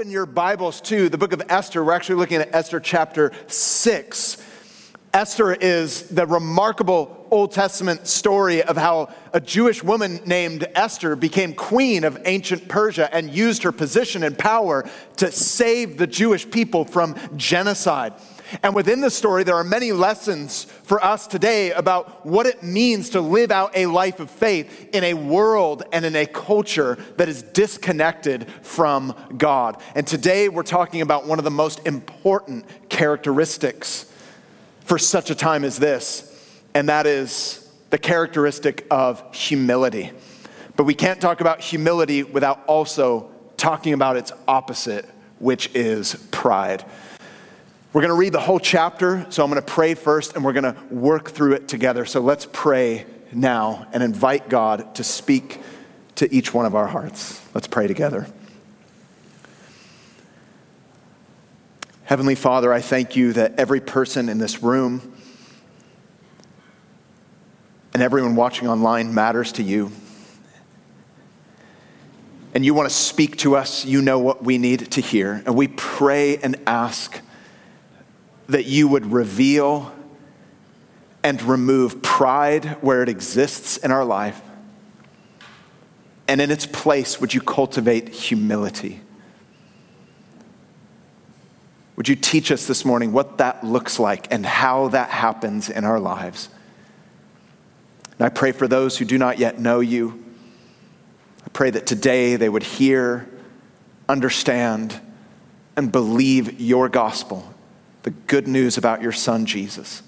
open your Bibles to the book of Esther, we're actually looking at Esther chapter 6. Esther is the remarkable Old Testament story of how a Jewish woman named Esther became queen of ancient Persia and used her position and power to save the Jewish people from genocide. And within the story, there are many lessons for us today about what it means to live out a life of faith in a world and in a culture that is disconnected from God. And today, we're talking about one of the most important characteristics for such a time as this, and that is the characteristic of humility. But we can't talk about humility without also talking about its opposite, which is pride. We're going to read the whole chapter, so I'm going to pray first and we're going to work through it together. So let's pray now and invite God to speak to each one of our hearts. Let's pray together. Heavenly Father, I thank you that every person in this room and everyone watching online matters to you. And you want to speak to us. You know what we need to hear. And we pray and ask that you would reveal and remove pride where it exists in our life. And in its place, would you cultivate humility? Would you teach us this morning what that looks like and how that happens in our lives? And I pray for those who do not yet know you. I pray that today they would hear, understand, and believe your gospel the good news about your son, Jesus,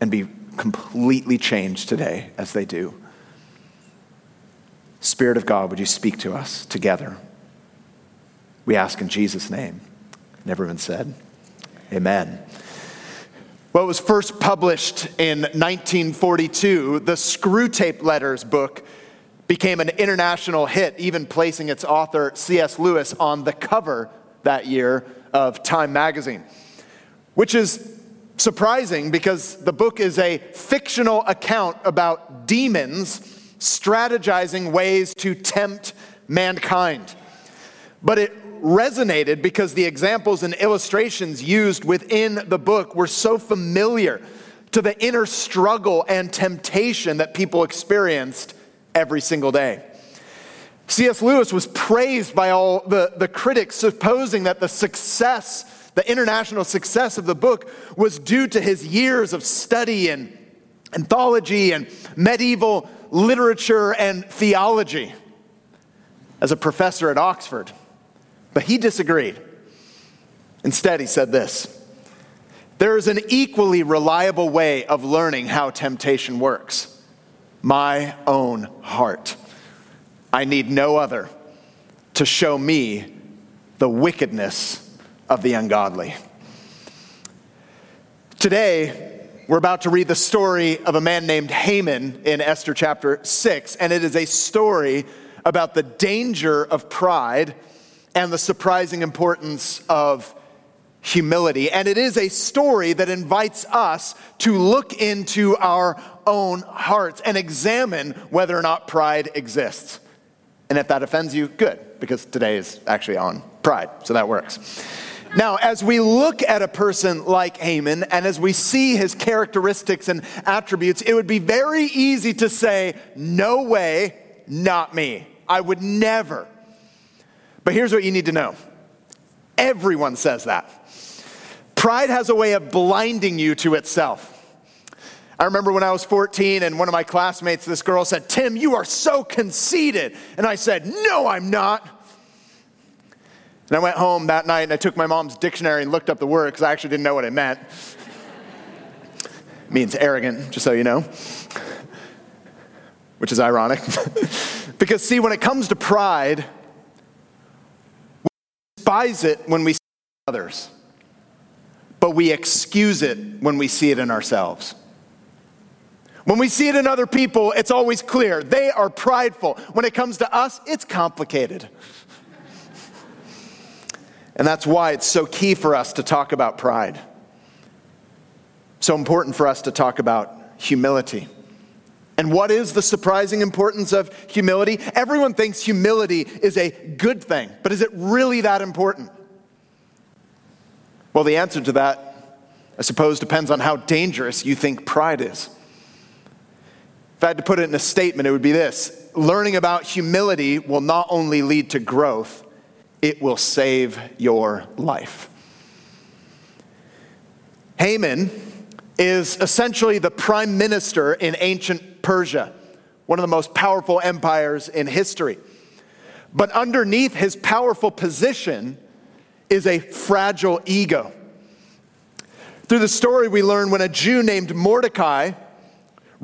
and be completely changed today as they do. Spirit of God, would you speak to us together? We ask in Jesus' name. And everyone said, Amen. Well, it was first published in 1942. The Screwtape Letters book became an international hit, even placing its author, C.S. Lewis, on the cover that year of Time magazine, which is surprising because the book is a fictional account about demons strategizing ways to tempt mankind. But it resonated because the examples and illustrations used within the book were so familiar to the inner struggle and temptation that people experienced every single day. C.S. Lewis was praised by all the, the critics, supposing that the success, the international success of the book, was due to his years of study in anthology and medieval literature and theology as a professor at Oxford. But he disagreed. Instead, he said this There is an equally reliable way of learning how temptation works my own heart. I need no other to show me the wickedness of the ungodly. Today, we're about to read the story of a man named Haman in Esther chapter 6, and it is a story about the danger of pride and the surprising importance of humility. And it is a story that invites us to look into our own hearts and examine whether or not pride exists. And if that offends you, good, because today is actually on pride, so that works. Now, as we look at a person like Haman and as we see his characteristics and attributes, it would be very easy to say, No way, not me. I would never. But here's what you need to know everyone says that. Pride has a way of blinding you to itself. I remember when I was 14 and one of my classmates, this girl said, Tim, you are so conceited. And I said, No, I'm not. And I went home that night and I took my mom's dictionary and looked up the word because I actually didn't know what it meant. it means arrogant, just so you know, which is ironic. because, see, when it comes to pride, we despise it when we see others, but we excuse it when we see it in ourselves. When we see it in other people, it's always clear. They are prideful. When it comes to us, it's complicated. And that's why it's so key for us to talk about pride. So important for us to talk about humility. And what is the surprising importance of humility? Everyone thinks humility is a good thing, but is it really that important? Well, the answer to that, I suppose, depends on how dangerous you think pride is. If I had to put it in a statement, it would be this learning about humility will not only lead to growth, it will save your life. Haman is essentially the prime minister in ancient Persia, one of the most powerful empires in history. But underneath his powerful position is a fragile ego. Through the story, we learn when a Jew named Mordecai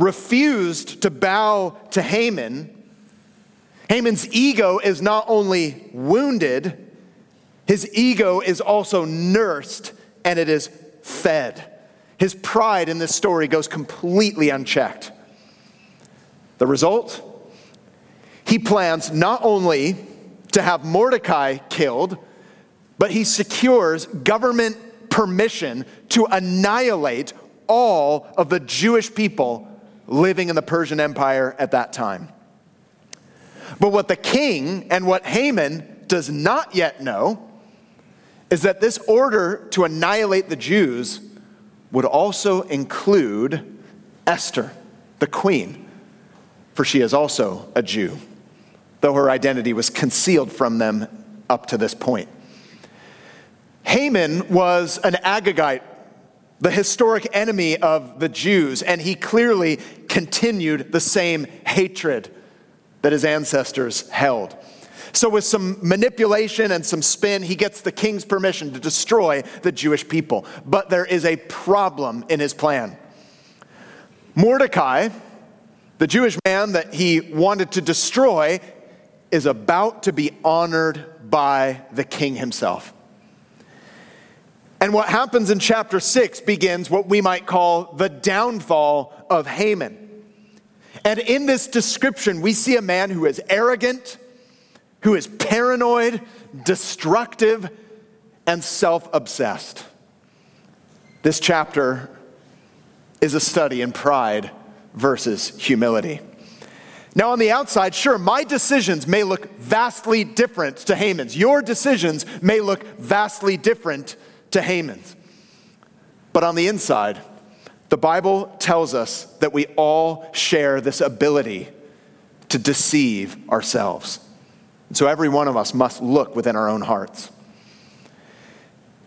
refused to bow to Haman, Haman's ego is not only wounded, his ego is also nursed and it is fed. His pride in this story goes completely unchecked. The result? He plans not only to have Mordecai killed, but he secures government permission to annihilate all of the Jewish people living in the Persian Empire at that time. But what the king and what Haman does not yet know is that this order to annihilate the Jews would also include Esther, the queen, for she is also a Jew, though her identity was concealed from them up to this point. Haman was an Agagite, the historic enemy of the Jews, and he clearly continued the same hatred that his ancestors held. So, with some manipulation and some spin, he gets the king's permission to destroy the Jewish people. But there is a problem in his plan. Mordecai, the Jewish man that he wanted to destroy, is about to be honored by the king himself. And what happens in chapter 6 begins what we might call the downfall of Haman. And in this description, we see a man who is arrogant, who is paranoid, destructive, and self obsessed. This chapter is a study in pride versus humility. Now, on the outside, sure, my decisions may look vastly different to Haman's. Your decisions may look vastly different to Haman's. But on the inside, the Bible tells us that we all share this ability to deceive ourselves. And so every one of us must look within our own hearts.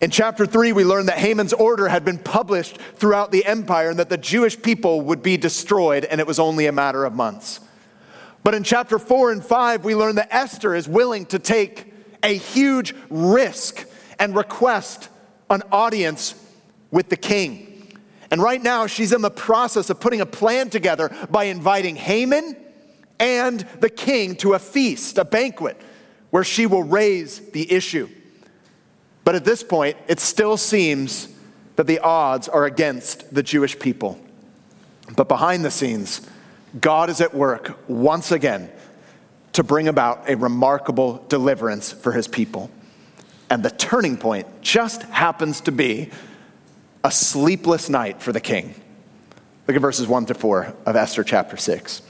In chapter 3, we learn that Haman's order had been published throughout the empire and that the Jewish people would be destroyed, and it was only a matter of months. But in chapter 4 and 5, we learn that Esther is willing to take a huge risk and request an audience with the king. And right now, she's in the process of putting a plan together by inviting Haman and the king to a feast, a banquet, where she will raise the issue. But at this point, it still seems that the odds are against the Jewish people. But behind the scenes, God is at work once again to bring about a remarkable deliverance for his people. And the turning point just happens to be a sleepless night for the king. Look at verses 1 to 4 of Esther chapter 6.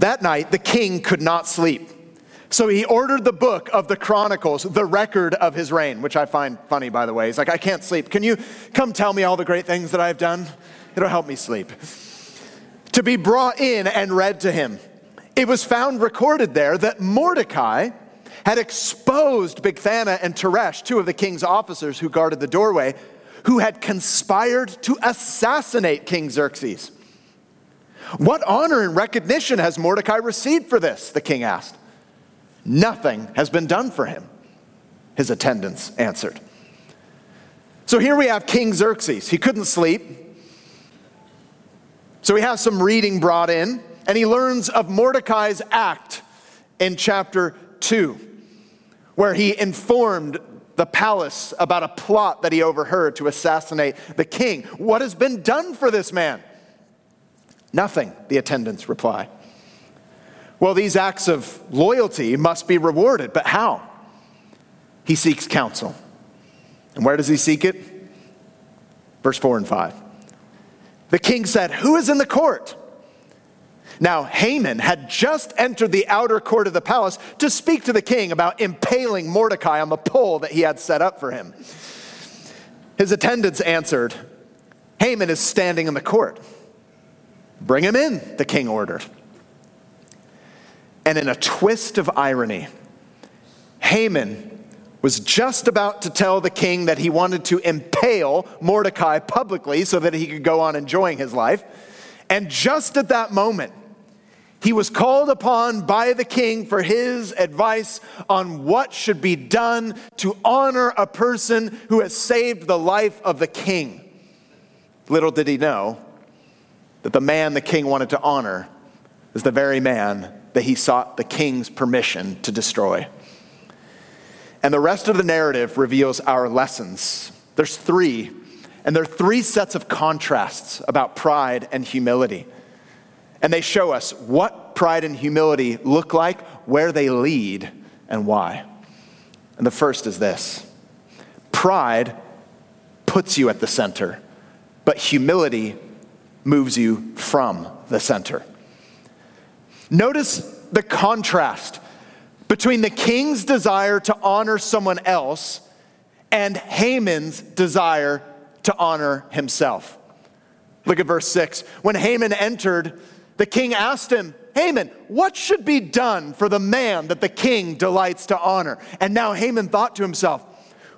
That night, the king could not sleep. So he ordered the book of the Chronicles, the record of his reign, which I find funny, by the way. He's like, I can't sleep. Can you come tell me all the great things that I've done? It'll help me sleep. To be brought in and read to him. It was found recorded there that Mordecai had exposed Bigthana and Teresh, two of the king's officers who guarded the doorway, who had conspired to assassinate King Xerxes. What honor and recognition has Mordecai received for this? The king asked. Nothing has been done for him, his attendants answered. So here we have King Xerxes. He couldn't sleep. So he has some reading brought in, and he learns of Mordecai's act in chapter 2, where he informed the palace about a plot that he overheard to assassinate the king. What has been done for this man? Nothing, the attendants reply. Well, these acts of loyalty must be rewarded, but how? He seeks counsel. And where does he seek it? Verse 4 and 5. The king said, Who is in the court? Now, Haman had just entered the outer court of the palace to speak to the king about impaling Mordecai on the pole that he had set up for him. His attendants answered, Haman is standing in the court. Bring him in, the king ordered. And in a twist of irony, Haman was just about to tell the king that he wanted to impale Mordecai publicly so that he could go on enjoying his life. And just at that moment, he was called upon by the king for his advice on what should be done to honor a person who has saved the life of the king. Little did he know that the man the king wanted to honor is the very man that he sought the king's permission to destroy. And the rest of the narrative reveals our lessons. There's three, and there are three sets of contrasts about pride and humility. And they show us what pride and humility look like, where they lead, and why. And the first is this pride puts you at the center, but humility moves you from the center. Notice the contrast between the king's desire to honor someone else and Haman's desire to honor himself. Look at verse 6. When Haman entered, the king asked him, Haman, what should be done for the man that the king delights to honor? And now Haman thought to himself,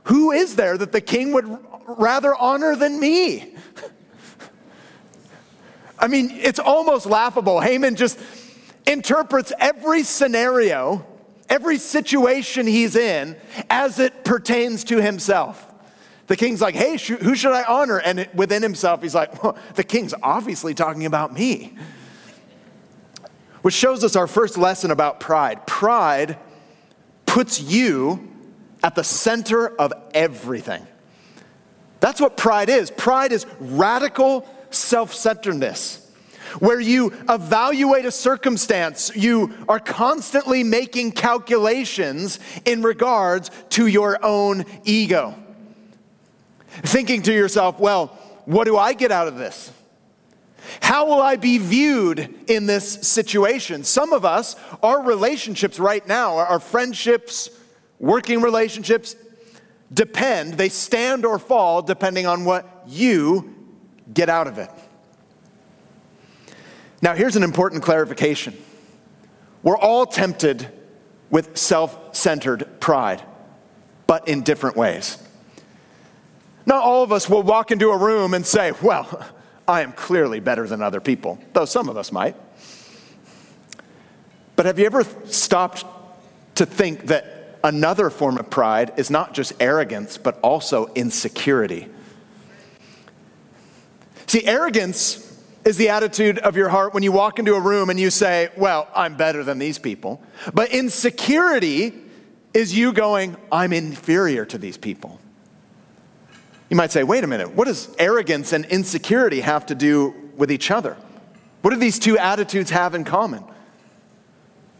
Who is there that the king would rather honor than me? I mean, it's almost laughable. Haman just interprets every scenario every situation he's in as it pertains to himself. The king's like, hey, who should I honor? And within himself, he's like, well, the king's obviously talking about me. Which shows us our first lesson about pride. Pride puts you at the center of everything. That's what pride is. Pride is radical self centeredness where you evaluate a circumstance. You are constantly making calculations in regards to your own ego. Thinking to yourself, well, what do I get out of this? How will I be viewed in this situation? Some of us, our relationships right now, our friendships, working relationships, depend, they stand or fall depending on what you get out of it. Now, here's an important clarification. We're all tempted with self centered pride, but in different ways. Not all of us will walk into a room and say, Well, I am clearly better than other people, though some of us might. But have you ever stopped to think that another form of pride is not just arrogance, but also insecurity? See, arrogance is the attitude of your heart when you walk into a room and you say, Well, I'm better than these people. But insecurity is you going, I'm inferior to these people. You might say, Wait a minute, what does arrogance and insecurity have to do with each other? What do these two attitudes have in common?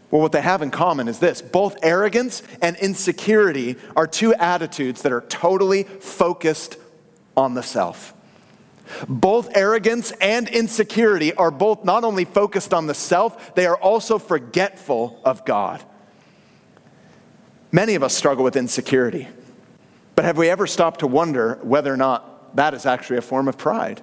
Well, what they have in common is this both arrogance and insecurity are two attitudes that are totally focused on the self. Both arrogance and insecurity are both not only focused on the self, they are also forgetful of God. Many of us struggle with insecurity, but have we ever stopped to wonder whether or not that is actually a form of pride?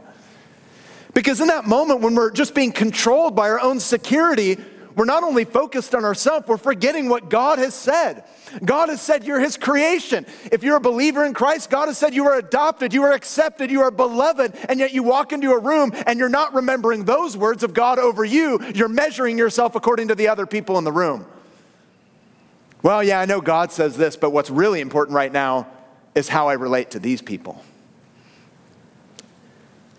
Because in that moment when we're just being controlled by our own security, we're not only focused on ourselves, we're forgetting what God has said. God has said you're His creation. If you're a believer in Christ, God has said you are adopted, you are accepted, you are beloved, and yet you walk into a room and you're not remembering those words of God over you. You're measuring yourself according to the other people in the room. Well, yeah, I know God says this, but what's really important right now is how I relate to these people.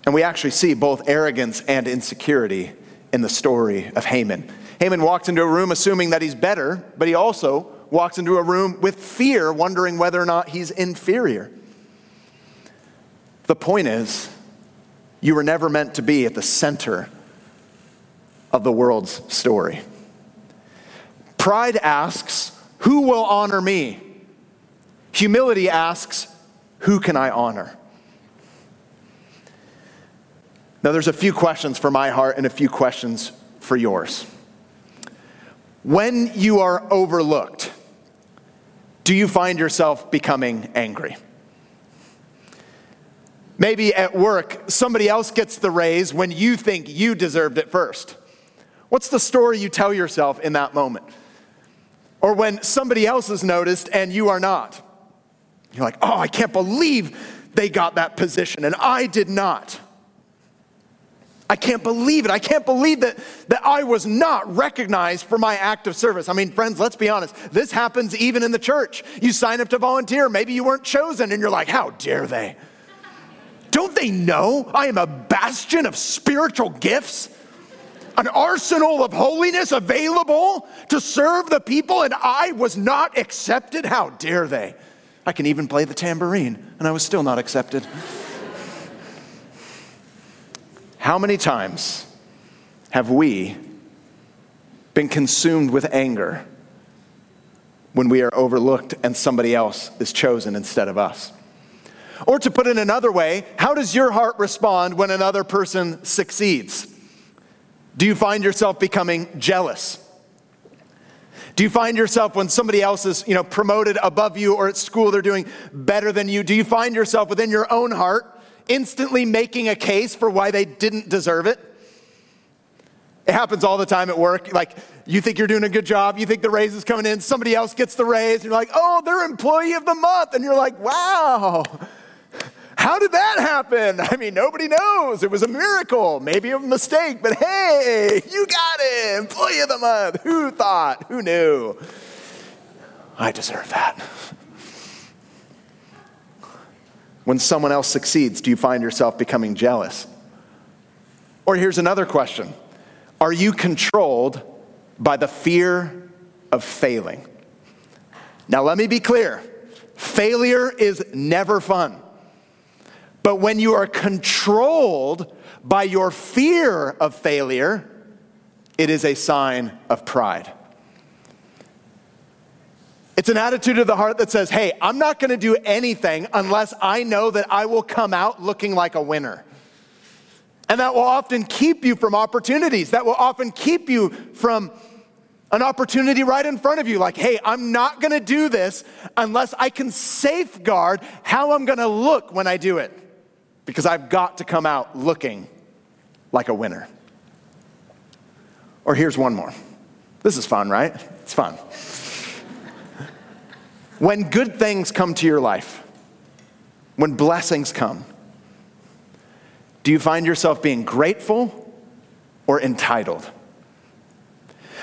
And we actually see both arrogance and insecurity in the story of Haman. Haman walks into a room assuming that he's better, but he also walks into a room with fear, wondering whether or not he's inferior. The point is, you were never meant to be at the center of the world's story. Pride asks, Who will honor me? Humility asks, Who can I honor? Now, there's a few questions for my heart and a few questions for yours. When you are overlooked, do you find yourself becoming angry? Maybe at work, somebody else gets the raise when you think you deserved it first. What's the story you tell yourself in that moment? Or when somebody else is noticed and you are not. You're like, oh, I can't believe they got that position and I did not. I can't believe it. I can't believe that, that I was not recognized for my act of service. I mean, friends, let's be honest. This happens even in the church. You sign up to volunteer, maybe you weren't chosen, and you're like, how dare they? Don't they know I am a bastion of spiritual gifts? An arsenal of holiness available to serve the people, and I was not accepted? How dare they? I can even play the tambourine, and I was still not accepted. How many times have we been consumed with anger when we are overlooked and somebody else is chosen instead of us? Or to put it another way, how does your heart respond when another person succeeds? Do you find yourself becoming jealous? Do you find yourself when somebody else is, you know, promoted above you or at school they're doing better than you, do you find yourself within your own heart instantly making a case for why they didn't deserve it. It happens all the time at work. Like, you think you're doing a good job, you think the raise is coming in, somebody else gets the raise, and you're like, oh, they're employee of the month. And you're like, wow, how did that happen? I mean, nobody knows. It was a miracle, maybe a mistake, but hey, you got it. Employee of the month. Who thought? Who knew? I deserve that. When someone else succeeds, do you find yourself becoming jealous? Or here's another question Are you controlled by the fear of failing? Now, let me be clear failure is never fun. But when you are controlled by your fear of failure, it is a sign of pride. It's an attitude of the heart that says, hey, I'm not going to do anything unless I know that I will come out looking like a winner. And that will often keep you from opportunities. That will often keep you from an opportunity right in front of you. Like, hey, I'm not going to do this unless I can safeguard how I'm going to look when I do it. Because I've got to come out looking like a winner. Or here's one more. This is fun, right? It's fun. When good things come to your life, when blessings come, do you find yourself being grateful or entitled?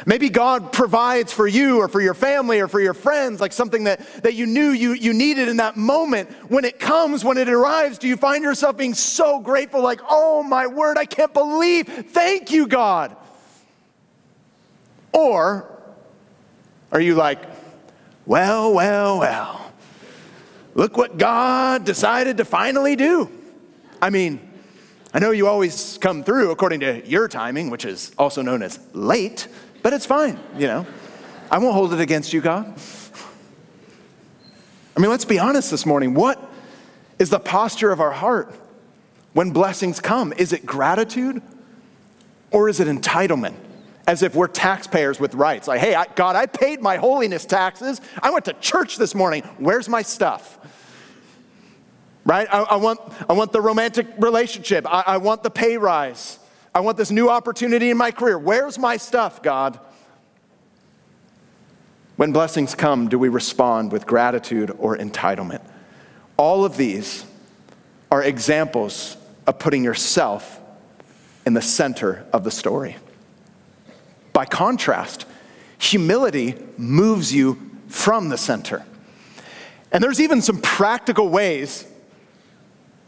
Maybe God provides for you or for your family or for your friends, like something that, that you knew you, you needed in that moment. When it comes, when it arrives, do you find yourself being so grateful, like, oh my word, I can't believe, thank you, God? Or are you like, well, well, well. Look what God decided to finally do. I mean, I know you always come through according to your timing, which is also known as late, but it's fine, you know. I won't hold it against you, God. I mean, let's be honest this morning. What is the posture of our heart when blessings come? Is it gratitude or is it entitlement? as if we're taxpayers with rights. Like, hey, I, God, I paid my holiness taxes. I went to church this morning. Where's my stuff? Right? I, I want, I want the romantic relationship. I, I want the pay rise. I want this new opportunity in my career. Where's my stuff, God? When blessings come, do we respond with gratitude or entitlement? All of these are examples of putting yourself in the center of the story. By contrast, humility moves you from the center. And there's even some practical ways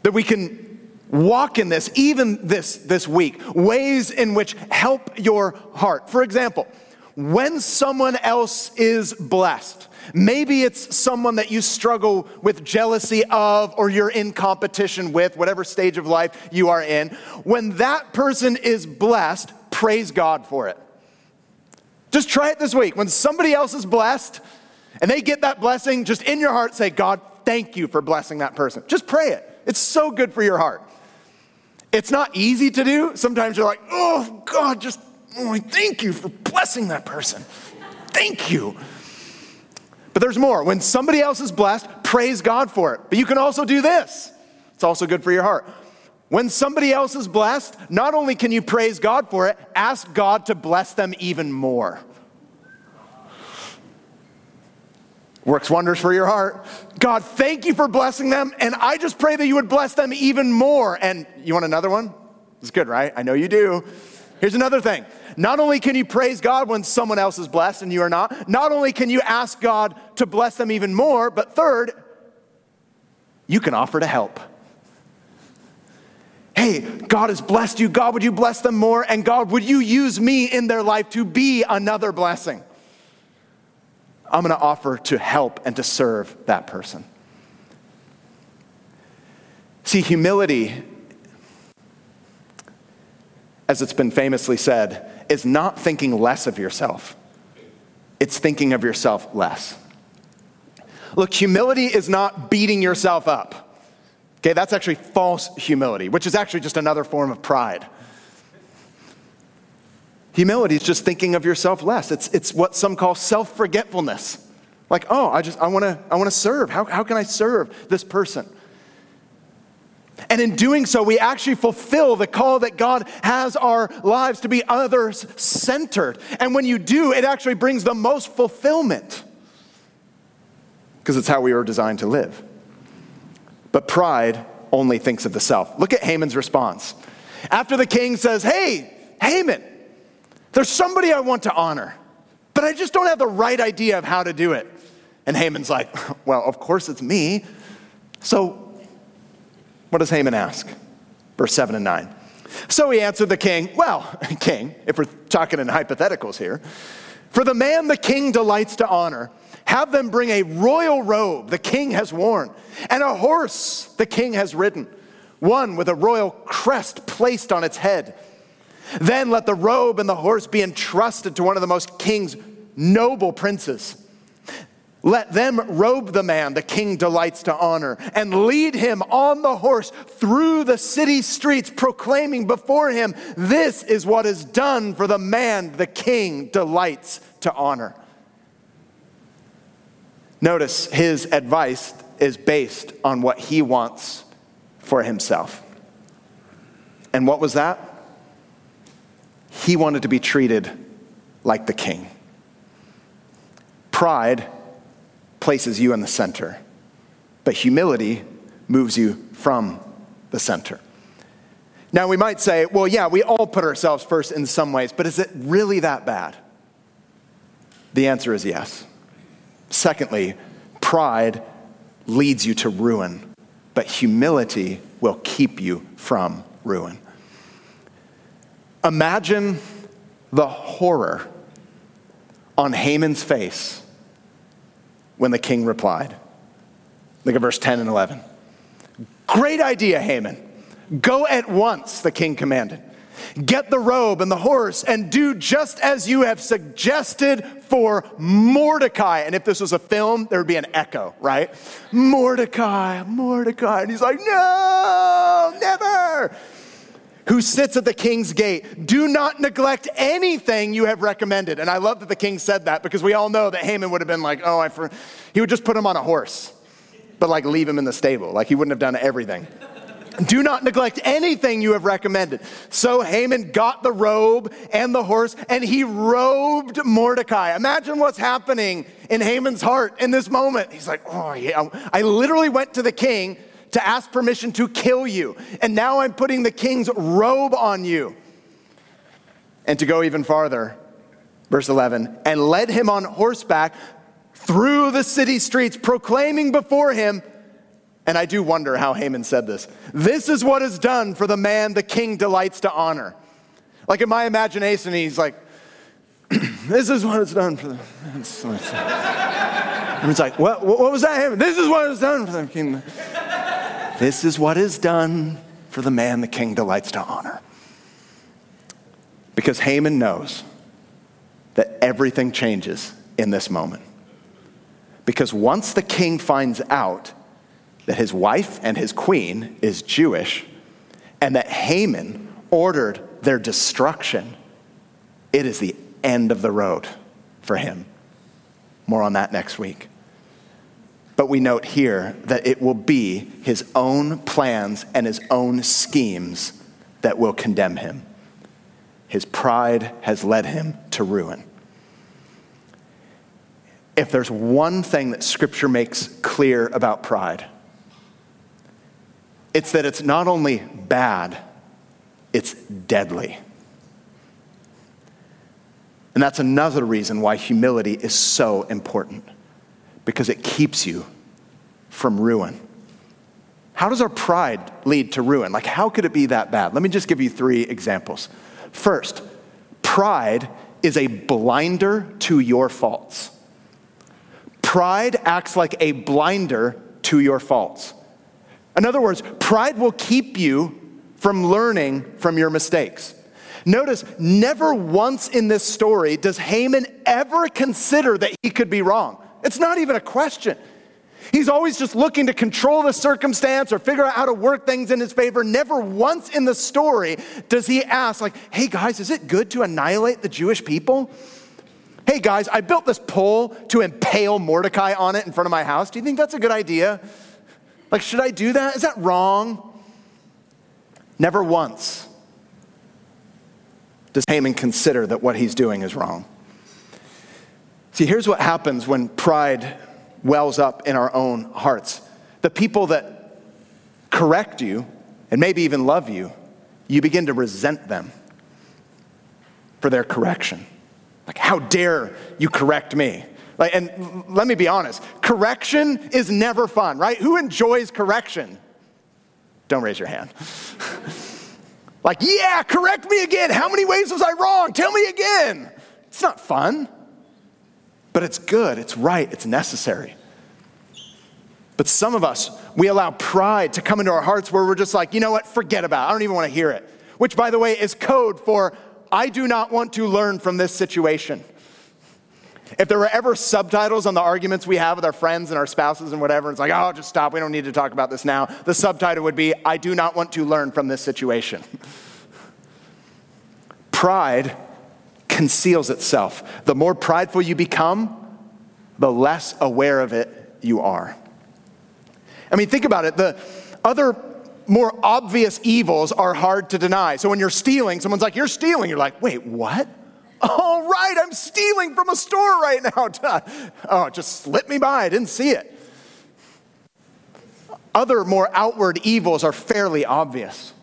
that we can walk in this, even this, this week, ways in which help your heart. For example, when someone else is blessed, maybe it's someone that you struggle with jealousy of or you're in competition with, whatever stage of life you are in, when that person is blessed, praise God for it. Just try it this week. When somebody else is blessed and they get that blessing, just in your heart say, God, thank you for blessing that person. Just pray it. It's so good for your heart. It's not easy to do. Sometimes you're like, oh, God, just oh, thank you for blessing that person. Thank you. But there's more. When somebody else is blessed, praise God for it. But you can also do this. It's also good for your heart. When somebody else is blessed, not only can you praise God for it, ask God to bless them even more. Works wonders for your heart. God, thank you for blessing them, and I just pray that you would bless them even more. And you want another one? It's good, right? I know you do. Here's another thing. Not only can you praise God when someone else is blessed and you are not, not only can you ask God to bless them even more, but third, you can offer to help. Hey, God has blessed you. God, would you bless them more? And God, would you use me in their life to be another blessing? I'm going to offer to help and to serve that person. See, humility, as it's been famously said, is not thinking less of yourself, it's thinking of yourself less. Look, humility is not beating yourself up. Okay, that's actually false humility, which is actually just another form of pride. Humility is just thinking of yourself less. It's, it's what some call self forgetfulness. Like, oh, I just, I wanna, I wanna serve. How, how can I serve this person? And in doing so, we actually fulfill the call that God has our lives to be others centered. And when you do, it actually brings the most fulfillment because it's how we were designed to live. But pride only thinks of the self. Look at Haman's response. After the king says, Hey, Haman, there's somebody I want to honor, but I just don't have the right idea of how to do it. And Haman's like, Well, of course it's me. So, what does Haman ask? Verse 7 and 9. So he answered the king, Well, king, if we're talking in hypotheticals here, for the man the king delights to honor, have them bring a royal robe the king has worn, and a horse the king has ridden, one with a royal crest placed on its head then let the robe and the horse be entrusted to one of the most king's noble princes. Let them robe the man the king delights to honor and lead him on the horse through the city streets, proclaiming before him, This is what is done for the man the king delights to honor. Notice his advice is based on what he wants for himself. And what was that? He wanted to be treated like the king. Pride places you in the center, but humility moves you from the center. Now, we might say, well, yeah, we all put ourselves first in some ways, but is it really that bad? The answer is yes. Secondly, pride leads you to ruin, but humility will keep you from ruin. Imagine the horror on Haman's face when the king replied. Look at verse 10 and 11. Great idea, Haman. Go at once, the king commanded. Get the robe and the horse and do just as you have suggested for Mordecai. And if this was a film, there would be an echo, right? Mordecai, Mordecai. And he's like, no, never who sits at the king's gate. Do not neglect anything you have recommended. And I love that the king said that because we all know that Haman would have been like, oh, I for-. he would just put him on a horse, but like leave him in the stable. Like he wouldn't have done everything. Do not neglect anything you have recommended. So Haman got the robe and the horse, and he robed Mordecai. Imagine what's happening in Haman's heart in this moment. He's like, oh, yeah. I literally went to the king to ask permission to kill you. And now I'm putting the king's robe on you. And to go even farther, verse 11, and led him on horseback through the city streets, proclaiming before him, and I do wonder how Haman said this this is what is done for the man the king delights to honor. Like in my imagination, he's like, this is what it's done for the. And it's like, what, what was that? Haman? This is what it's done for the king. This is what is done for the man the king delights to honor. Because Haman knows that everything changes in this moment. Because once the king finds out that his wife and his queen is Jewish and that Haman ordered their destruction, it is the end of the road for him. More on that next week. But we note here that it will be his own plans and his own schemes that will condemn him. His pride has led him to ruin. If there's one thing that Scripture makes clear about pride, it's that it's not only bad, it's deadly. And that's another reason why humility is so important, because it keeps you from ruin. How does our pride lead to ruin? Like, how could it be that bad? Let me just give you three examples. First, pride is a blinder to your faults. Pride acts like a blinder to your faults. In other words, pride will keep you from learning from your mistakes. Notice, never once in this story does Haman ever consider that he could be wrong. It's not even a question. He's always just looking to control the circumstance or figure out how to work things in his favor. Never once in the story does he ask, like, hey guys, is it good to annihilate the Jewish people? Hey guys, I built this pole to impale Mordecai on it in front of my house. Do you think that's a good idea? Like, should I do that? Is that wrong? Never once does Haman consider that what he's doing is wrong. See, here's what happens when pride wells up in our own hearts. The people that correct you and maybe even love you, you begin to resent them for their correction. Like, how dare you correct me? Like, and let me be honest, correction is never fun, right? Who enjoys correction? Don't raise your hand. like, yeah, correct me again. How many ways was I wrong? Tell me again. It's not fun but it's good, it's right, it's necessary. But some of us, we allow pride to come into our hearts where we're just like, you know what, forget about it. I don't even want to hear it. Which, by the way, is code for I do not want to learn from this situation. If there were ever subtitles on the arguments we have with our friends and our spouses and whatever, it's like, oh, just stop. We don't need to talk about this now. The subtitle would be, I do not want to learn from this situation. Pride conceals itself. The more prideful you become, the less aware of it you are. I mean, think about it. The other more obvious evils are hard to deny. So when you're stealing, someone's like, You're stealing. You're like, Wait, what? Oh, right, I'm stealing from a store right now. oh, just slipped me by. I didn't see it. Other more outward evils are fairly obvious.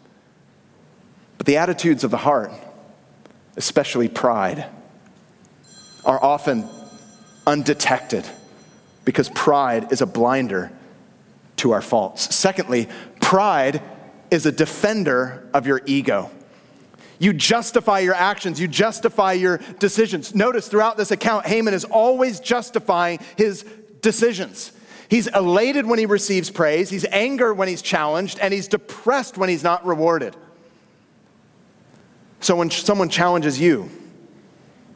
But the attitudes of the heart, especially pride, are often undetected because pride is a blinder to our faults. Secondly, pride is a defender of your ego. You justify your actions, you justify your decisions. Notice throughout this account, Haman is always justifying his decisions. He's elated when he receives praise, he's angered when he's challenged, and he's depressed when he's not rewarded. So when someone challenges you,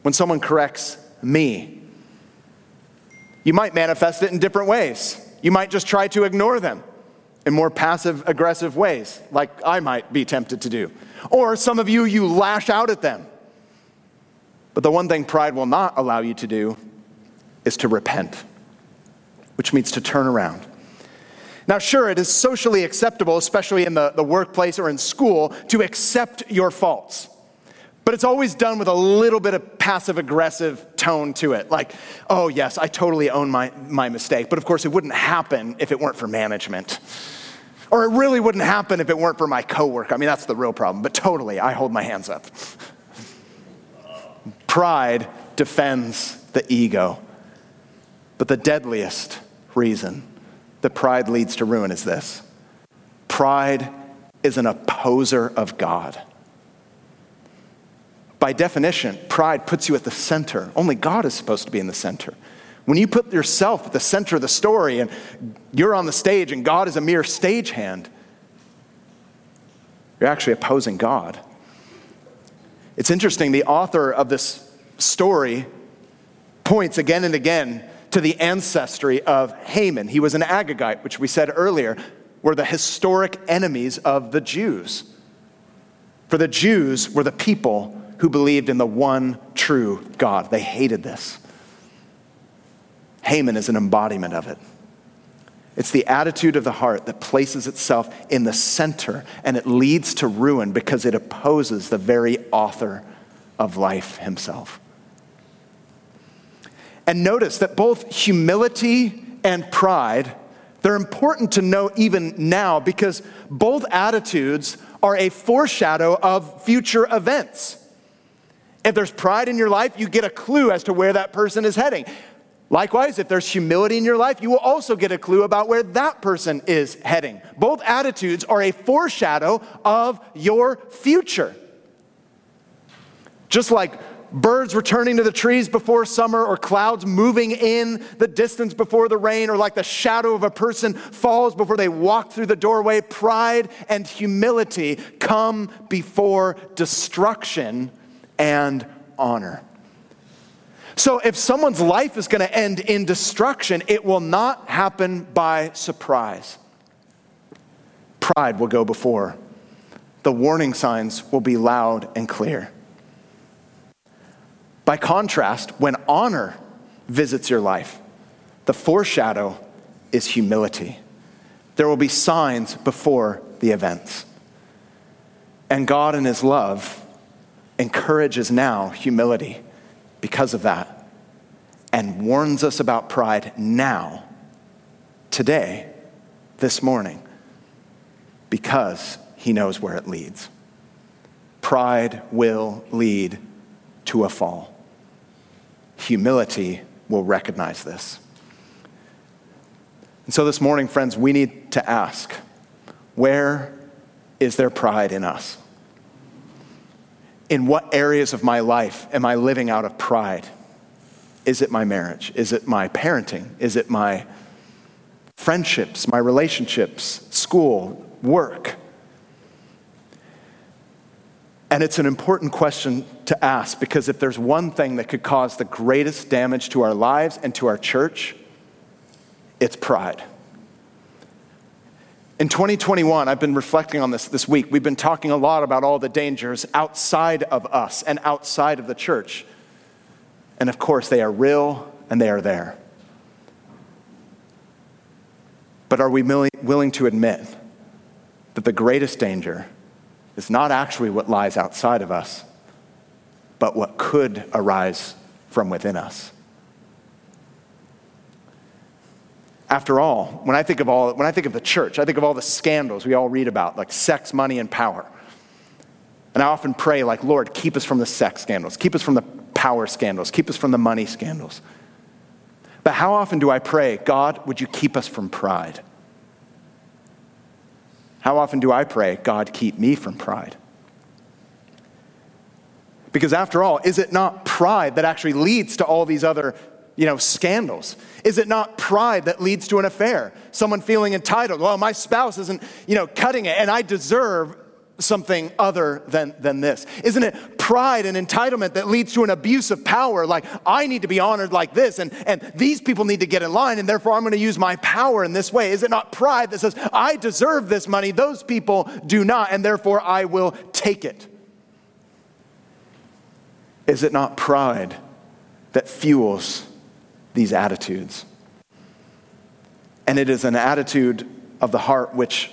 when someone corrects me, you might manifest it in different ways. You might just try to ignore them in more passive aggressive ways, like I might be tempted to do. Or some of you, you lash out at them. But the one thing pride will not allow you to do is to repent, which means to turn around. Now, sure, it is socially acceptable, especially in the, the workplace or in school, to accept your faults. But it's always done with a little bit of passive aggressive tone to it. Like, oh, yes, I totally own my, my mistake. But of course, it wouldn't happen if it weren't for management. Or it really wouldn't happen if it weren't for my coworker. I mean, that's the real problem. But totally, I hold my hands up. Pride defends the ego. But the deadliest reason that pride leads to ruin is this pride is an opposer of God. By definition, pride puts you at the center. Only God is supposed to be in the center. When you put yourself at the center of the story and you're on the stage and God is a mere stagehand, you're actually opposing God. It's interesting, the author of this story points again and again to the ancestry of Haman. He was an Agagite, which we said earlier were the historic enemies of the Jews. For the Jews were the people who believed in the one true God. They hated this. Haman is an embodiment of it. It's the attitude of the heart that places itself in the center and it leads to ruin because it opposes the very author of life himself. And notice that both humility and pride, they're important to know even now because both attitudes are a foreshadow of future events. If there's pride in your life, you get a clue as to where that person is heading. Likewise, if there's humility in your life, you will also get a clue about where that person is heading. Both attitudes are a foreshadow of your future. Just like birds returning to the trees before summer, or clouds moving in the distance before the rain, or like the shadow of a person falls before they walk through the doorway, pride and humility come before destruction and honor. So, if someone's life is going to end in destruction, it will not happen by surprise. Pride will go before. The warning signs will be loud and clear. By contrast, when honor visits your life, the foreshadow is humility. There will be signs before the events. And God, in His love, encourages now humility because of that and warns us about pride now, today, this morning, because he knows where it leads. Pride will lead to a fall. Humility will recognize this. And so this morning, friends, we need to ask where is there pride in us? in what areas of my life am I living out of pride? Is it my marriage? Is it my parenting? Is it my friendships, my relationships, school, work? And it's an important question to ask because if there's one thing that could cause the greatest damage to our lives and to our church, it's pride. In 2021, I've been reflecting on this this week. We've been talking a lot about all the dangers outside of us and outside of the church. And of course, they are real and they are there. But are we willing to admit that the greatest danger is not actually what lies outside of us, but what could arise from within us? After all, when I think of all, when I think of the church, I think of all the scandals we all read about, like sex, money, and power. And I often pray, like, Lord, keep us from the sex scandals, keep us from the power scandals, keep us from the money scandals. But how often do I pray, God, would you keep us from pride? How often do I pray, God, keep me from pride? Because after all, is it not pride that actually leads to all these other you know, scandals? Is it not pride that leads to an affair? Someone feeling entitled, well, my spouse isn't, you know, cutting it and I deserve something other than, than this? Isn't it pride and entitlement that leads to an abuse of power? Like, I need to be honored like this, and, and these people need to get in line, and therefore I'm going to use my power in this way. Is it not pride that says, I deserve this money, those people do not, and therefore I will take it? Is it not pride that fuels these attitudes. And it is an attitude of the heart which,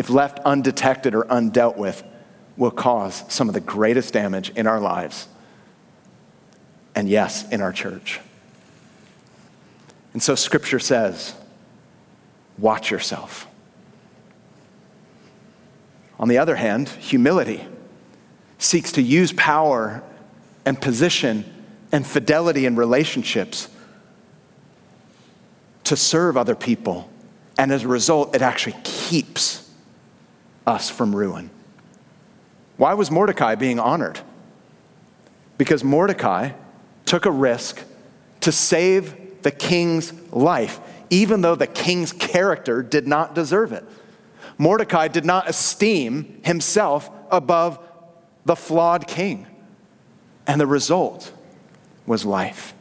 if left undetected or undealt with, will cause some of the greatest damage in our lives. And yes, in our church. And so scripture says, watch yourself. On the other hand, humility seeks to use power and position and fidelity in relationships to serve other people. And as a result, it actually keeps us from ruin. Why was Mordecai being honored? Because Mordecai took a risk to save the king's life, even though the king's character did not deserve it. Mordecai did not esteem himself above the flawed king. And the result was life.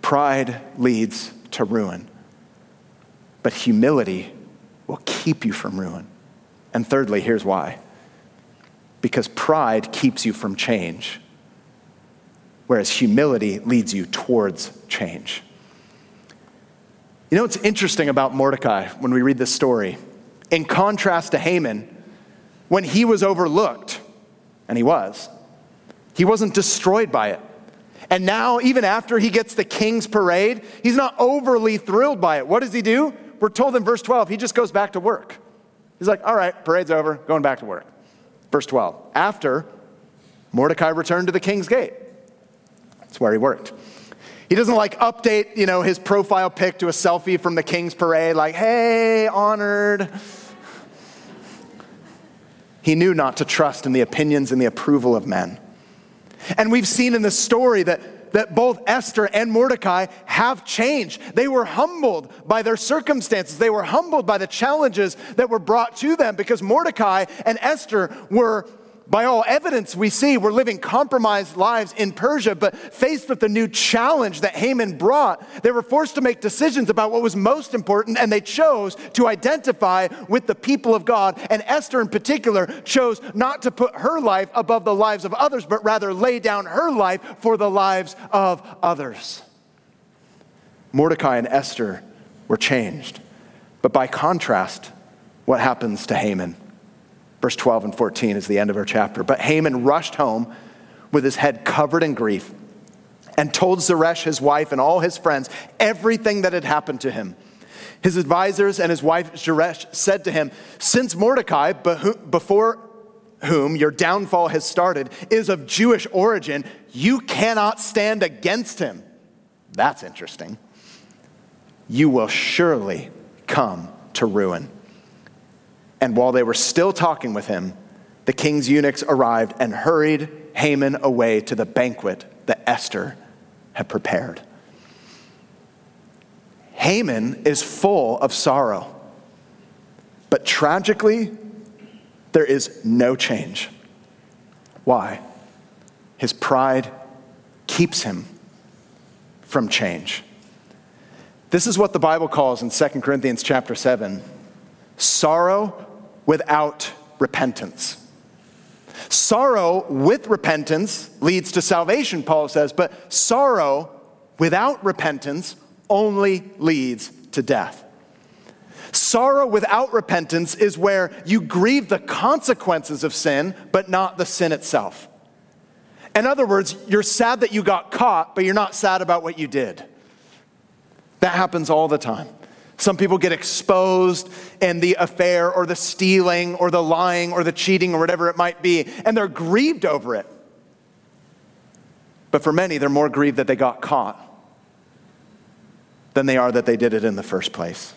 Pride leads to ruin. But humility will keep you from ruin. And thirdly, here's why because pride keeps you from change, whereas humility leads you towards change. You know what's interesting about Mordecai when we read this story? In contrast to Haman, when he was overlooked, and he was, he wasn't destroyed by it. And now, even after he gets the king's parade, he's not overly thrilled by it. What does he do? We're told in verse 12, he just goes back to work. He's like, all right, parade's over, going back to work. Verse 12, after Mordecai returned to the king's gate. That's where he worked. He doesn't like update, you know, his profile pic to a selfie from the king's parade, like, hey, honored. He knew not to trust in the opinions and the approval of men. And we've seen in the story that, that both Esther and Mordecai have changed. They were humbled by their circumstances, they were humbled by the challenges that were brought to them because Mordecai and Esther were by all evidence we see, we're living compromised lives in Persia, but faced with the new challenge that Haman brought, they were forced to make decisions about what was most important, and they chose to identify with the people of God. And Esther, in particular, chose not to put her life above the lives of others, but rather lay down her life for the lives of others. Mordecai and Esther were changed. But by contrast, what happens to Haman? Verse 12 and 14 is the end of our chapter. But Haman rushed home with his head covered in grief and told Zeresh, his wife, and all his friends everything that had happened to him. His advisors and his wife Zeresh said to him, Since Mordecai, before whom your downfall has started, is of Jewish origin, you cannot stand against him. That's interesting. You will surely come to ruin. And while they were still talking with him, the king's eunuchs arrived and hurried Haman away to the banquet that Esther had prepared. Haman is full of sorrow, but tragically, there is no change. Why? His pride keeps him from change. This is what the Bible calls in 2 Corinthians chapter 7 sorrow without repentance. Sorrow with repentance leads to salvation, Paul says, but sorrow without repentance only leads to death. Sorrow without repentance is where you grieve the consequences of sin, but not the sin itself. In other words, you're sad that you got caught, but you're not sad about what you did. That happens all the time. Some people get exposed in the affair or the stealing or the lying or the cheating or whatever it might be, and they're grieved over it. But for many, they're more grieved that they got caught than they are that they did it in the first place.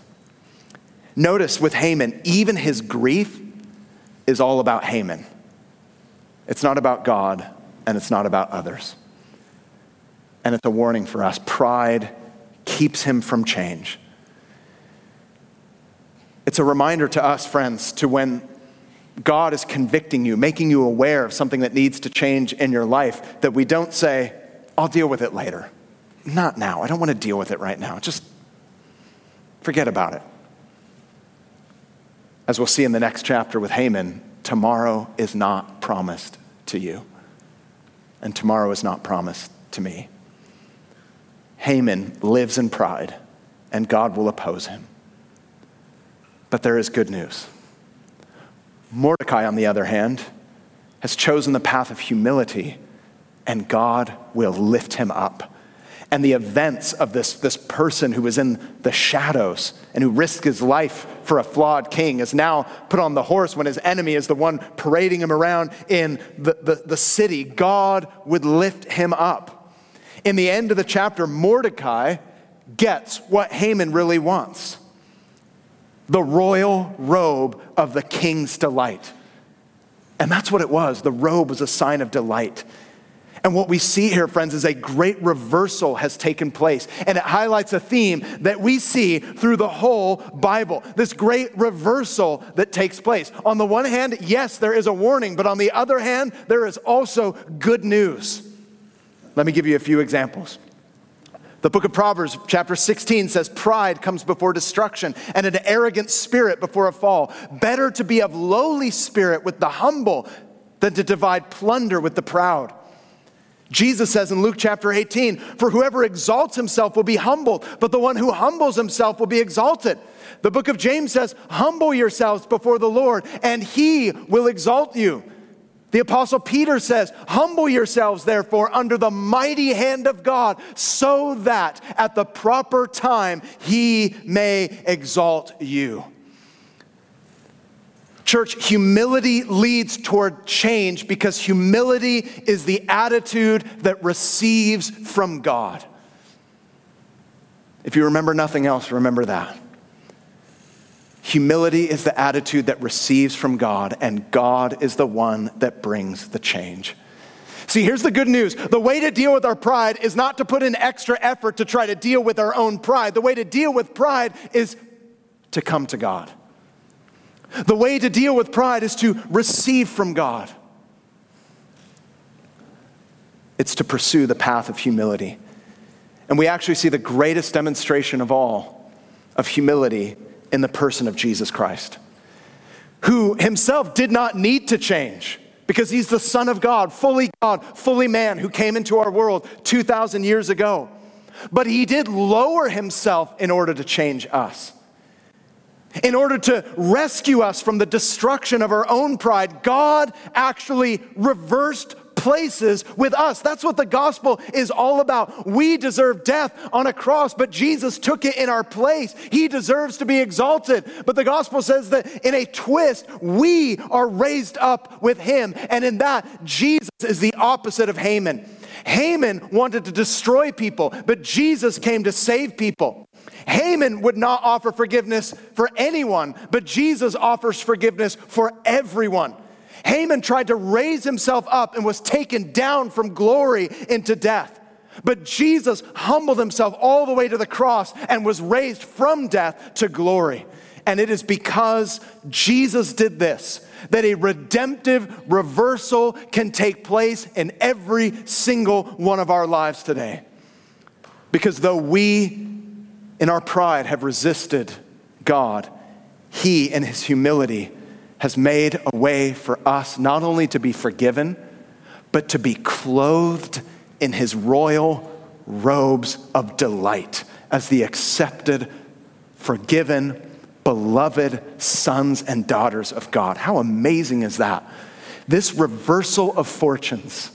Notice with Haman, even his grief is all about Haman. It's not about God and it's not about others. And it's a warning for us. Pride keeps him from change. It's a reminder to us, friends, to when God is convicting you, making you aware of something that needs to change in your life, that we don't say, I'll deal with it later. Not now. I don't want to deal with it right now. Just forget about it. As we'll see in the next chapter with Haman, tomorrow is not promised to you, and tomorrow is not promised to me. Haman lives in pride, and God will oppose him. But there is good news. Mordecai, on the other hand, has chosen the path of humility, and God will lift him up. And the events of this, this person who was in the shadows and who risked his life for a flawed king is now put on the horse when his enemy is the one parading him around in the, the, the city. God would lift him up. In the end of the chapter, Mordecai gets what Haman really wants the royal robe of the king's delight. And that's what it was. The robe was a sign of delight. And what we see here, friends, is a great reversal has taken place. And it highlights a theme that we see through the whole Bible this great reversal that takes place. On the one hand, yes, there is a warning, but on the other hand, there is also good news. Let me give you a few examples. The book of Proverbs, chapter 16, says, Pride comes before destruction, and an arrogant spirit before a fall. Better to be of lowly spirit with the humble than to divide plunder with the proud. Jesus says in Luke chapter 18, For whoever exalts himself will be humbled, but the one who humbles himself will be exalted. The book of James says, Humble yourselves before the Lord, and he will exalt you. The apostle Peter says, Humble yourselves, therefore, under the mighty hand of God, so that at the proper time he may exalt you. Church, humility leads toward change because humility is the attitude that receives from God. If you remember nothing else, remember that. Humility is the attitude that receives from God, and God is the one that brings the change. See, here's the good news. The way to deal with our pride is not to put in extra effort to try to deal with our own pride. The way to deal with pride is to come to God. The way to deal with pride is to receive from God. It's to pursue the path of humility. And we actually see the greatest demonstration of all of humility in the person of Jesus Christ, who himself did not need to change because he's the Son of God, fully God, fully man, who came into our world 2,000 years ago. But he did lower himself in order to change us. In order to rescue us from the destruction of our own pride, God actually reversed places with us. That's what the gospel is all about. We deserve death on a cross, but Jesus took it in our place. He deserves to be exalted. But the gospel says that in a twist, we are raised up with him. And in that, Jesus is the opposite of Haman. Haman wanted to destroy people, but Jesus came to save people. Haman would not offer forgiveness for anyone, but Jesus offers forgiveness for everyone. Haman tried to raise himself up and was taken down from glory into death. But Jesus humbled himself all the way to the cross and was raised from death to glory. And it is because Jesus did this that a redemptive reversal can take place in every single one of our lives today. Because though we, in our pride, have resisted God, He, in His humility, has made a way for us not only to be forgiven, but to be clothed in his royal robes of delight as the accepted, forgiven, beloved sons and daughters of God. How amazing is that? This reversal of fortunes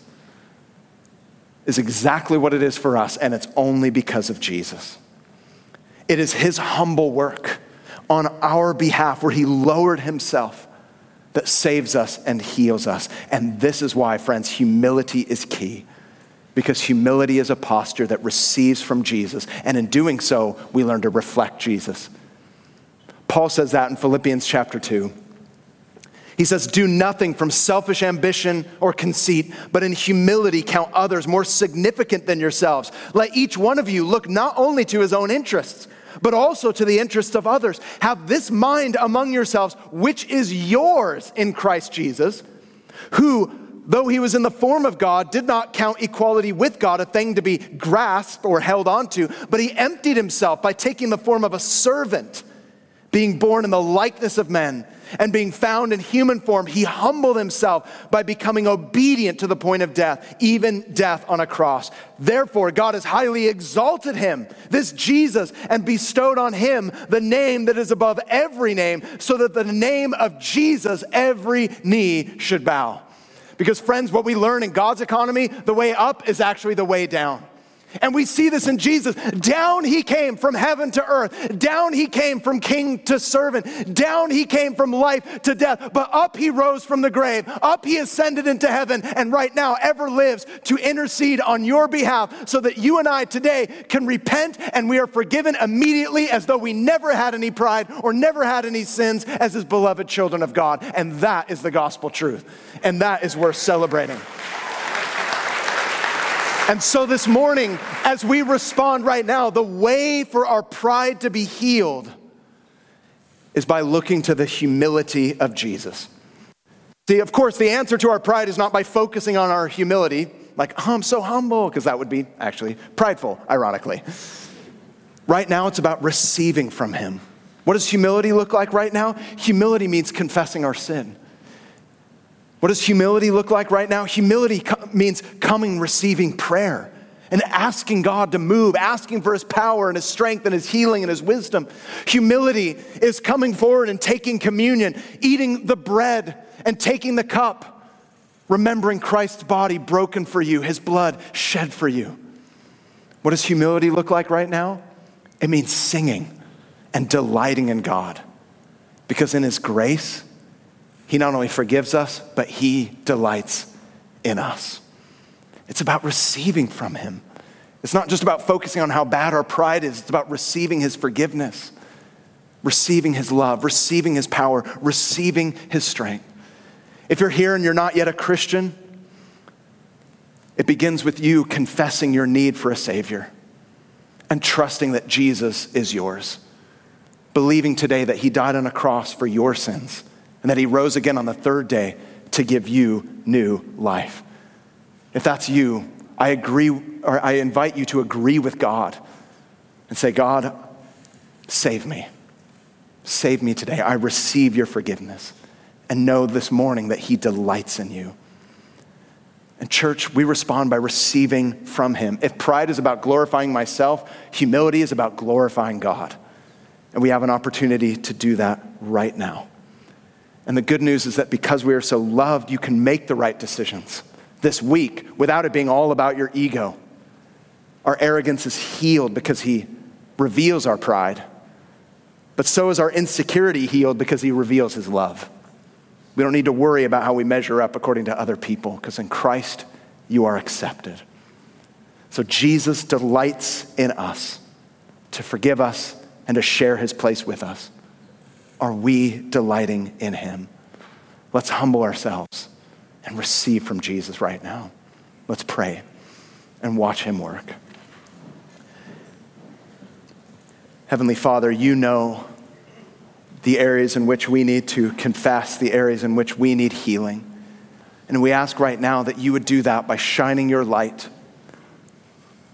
is exactly what it is for us, and it's only because of Jesus. It is his humble work on our behalf where he lowered himself that saves us and heals us. And this is why, friends, humility is key. Because humility is a posture that receives from Jesus. And in doing so, we learn to reflect Jesus. Paul says that in Philippians chapter 2. He says, Do nothing from selfish ambition or conceit, but in humility count others more significant than yourselves. Let each one of you look not only to his own interests, but also to the interests of others. Have this mind among yourselves, which is yours in Christ Jesus, who, though he was in the form of God, did not count equality with God a thing to be grasped or held onto, but he emptied himself by taking the form of a servant, being born in the likeness of men and being found in human form, he humbled himself by becoming obedient to the point of death, even death on a cross. Therefore, God has highly exalted him, this Jesus, and bestowed on him the name that is above every name, so that the name of Jesus every knee should bow. Because, friends, what we learn in God's economy, the way up is actually the way down. And we see this in Jesus. Down he came from heaven to earth. Down he came from king to servant. Down he came from life to death. But up he rose from the grave. Up he ascended into heaven and right now ever lives to intercede on your behalf so that you and I today can repent and we are forgiven immediately as though we never had any pride or never had any sins as his beloved children of God. And that is the gospel truth. And that is worth celebrating. And so this morning, as we respond right now, the way for our pride to be healed is by looking to the humility of Jesus. See, of course, the answer to our pride is not by focusing on our humility, like, oh, I'm so humble, because that would be actually prideful, ironically. Right now, it's about receiving from Him. What does humility look like right now? Humility means confessing our sin. What does humility look like right now? Humility co- means coming, receiving prayer and asking God to move, asking for his power and his strength and his healing and his wisdom. Humility is coming forward and taking communion, eating the bread and taking the cup, remembering Christ's body broken for you, his blood shed for you. What does humility look like right now? It means singing and delighting in God. Because in his grace, he not only forgives us, but he delights in us. It's about receiving from Him. It's not just about focusing on how bad our pride is, it's about receiving His forgiveness, receiving His love, receiving His power, receiving His strength. If you're here and you're not yet a Christian, it begins with you confessing your need for a Savior and trusting that Jesus is yours. Believing today that He died on a cross for your sins and that He rose again on the third day to give you new life. If that's you, I agree, or I invite you to agree with God and say, God, save me. Save me today. I receive your forgiveness and know this morning that He delights in you. And, church, we respond by receiving from Him. If pride is about glorifying myself, humility is about glorifying God. And we have an opportunity to do that right now. And the good news is that because we are so loved, you can make the right decisions this week without it being all about your ego. Our arrogance is healed because He reveals our pride, but so is our insecurity healed because He reveals His love. We don't need to worry about how we measure up according to other people because in Christ you are accepted. So Jesus delights in us to forgive us and to share His place with us. Are we delighting in Him? Let's humble ourselves and receive from Jesus right now. Let's pray and watch him work. Heavenly Father, you know the areas in which we need to confess, the areas in which we need healing. And we ask right now that you would do that by shining your light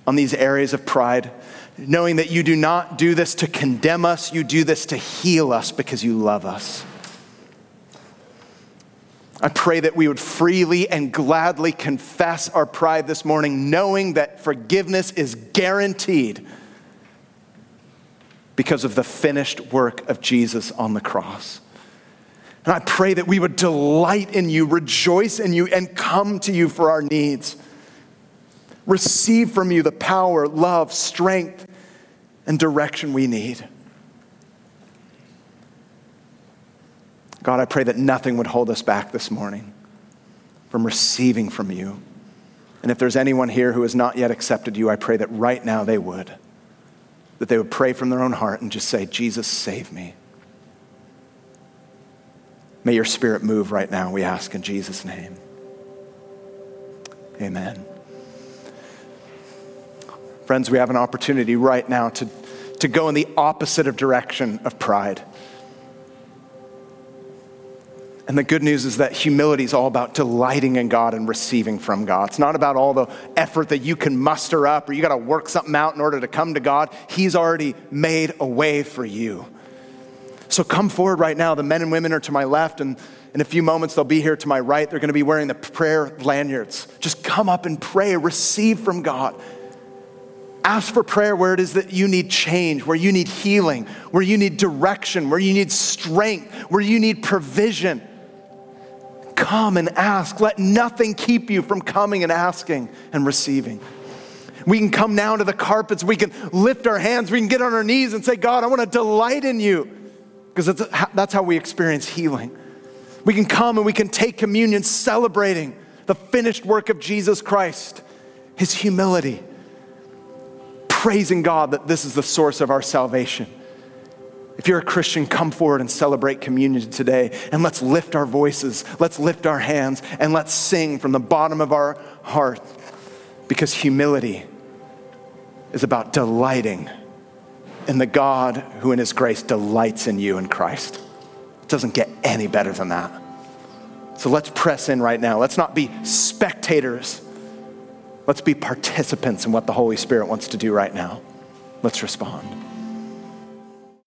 on these areas of pride, knowing that you do not do this to condemn us, you do this to heal us because you love us. I pray that we would freely and gladly confess our pride this morning, knowing that forgiveness is guaranteed because of the finished work of Jesus on the cross. And I pray that we would delight in you, rejoice in you, and come to you for our needs. Receive from you the power, love, strength, and direction we need. God, I pray that nothing would hold us back this morning from receiving from you. And if there's anyone here who has not yet accepted you, I pray that right now they would. That they would pray from their own heart and just say, Jesus, save me. May your spirit move right now, we ask in Jesus' name. Amen. Friends, we have an opportunity right now to, to go in the opposite of direction of pride. And the good news is that humility is all about delighting in God and receiving from God. It's not about all the effort that you can muster up or you got to work something out in order to come to God. He's already made a way for you. So come forward right now. The men and women are to my left, and in a few moments they'll be here to my right. They're going to be wearing the prayer lanyards. Just come up and pray, receive from God. Ask for prayer where it is that you need change, where you need healing, where you need direction, where you need strength, where you need provision. Come and ask. Let nothing keep you from coming and asking and receiving. We can come now to the carpets. We can lift our hands. We can get on our knees and say, God, I want to delight in you. Because that's how we experience healing. We can come and we can take communion celebrating the finished work of Jesus Christ, his humility, praising God that this is the source of our salvation. If you're a Christian, come forward and celebrate communion today. And let's lift our voices, let's lift our hands, and let's sing from the bottom of our heart. Because humility is about delighting in the God who, in His grace, delights in you in Christ. It doesn't get any better than that. So let's press in right now. Let's not be spectators. Let's be participants in what the Holy Spirit wants to do right now. Let's respond.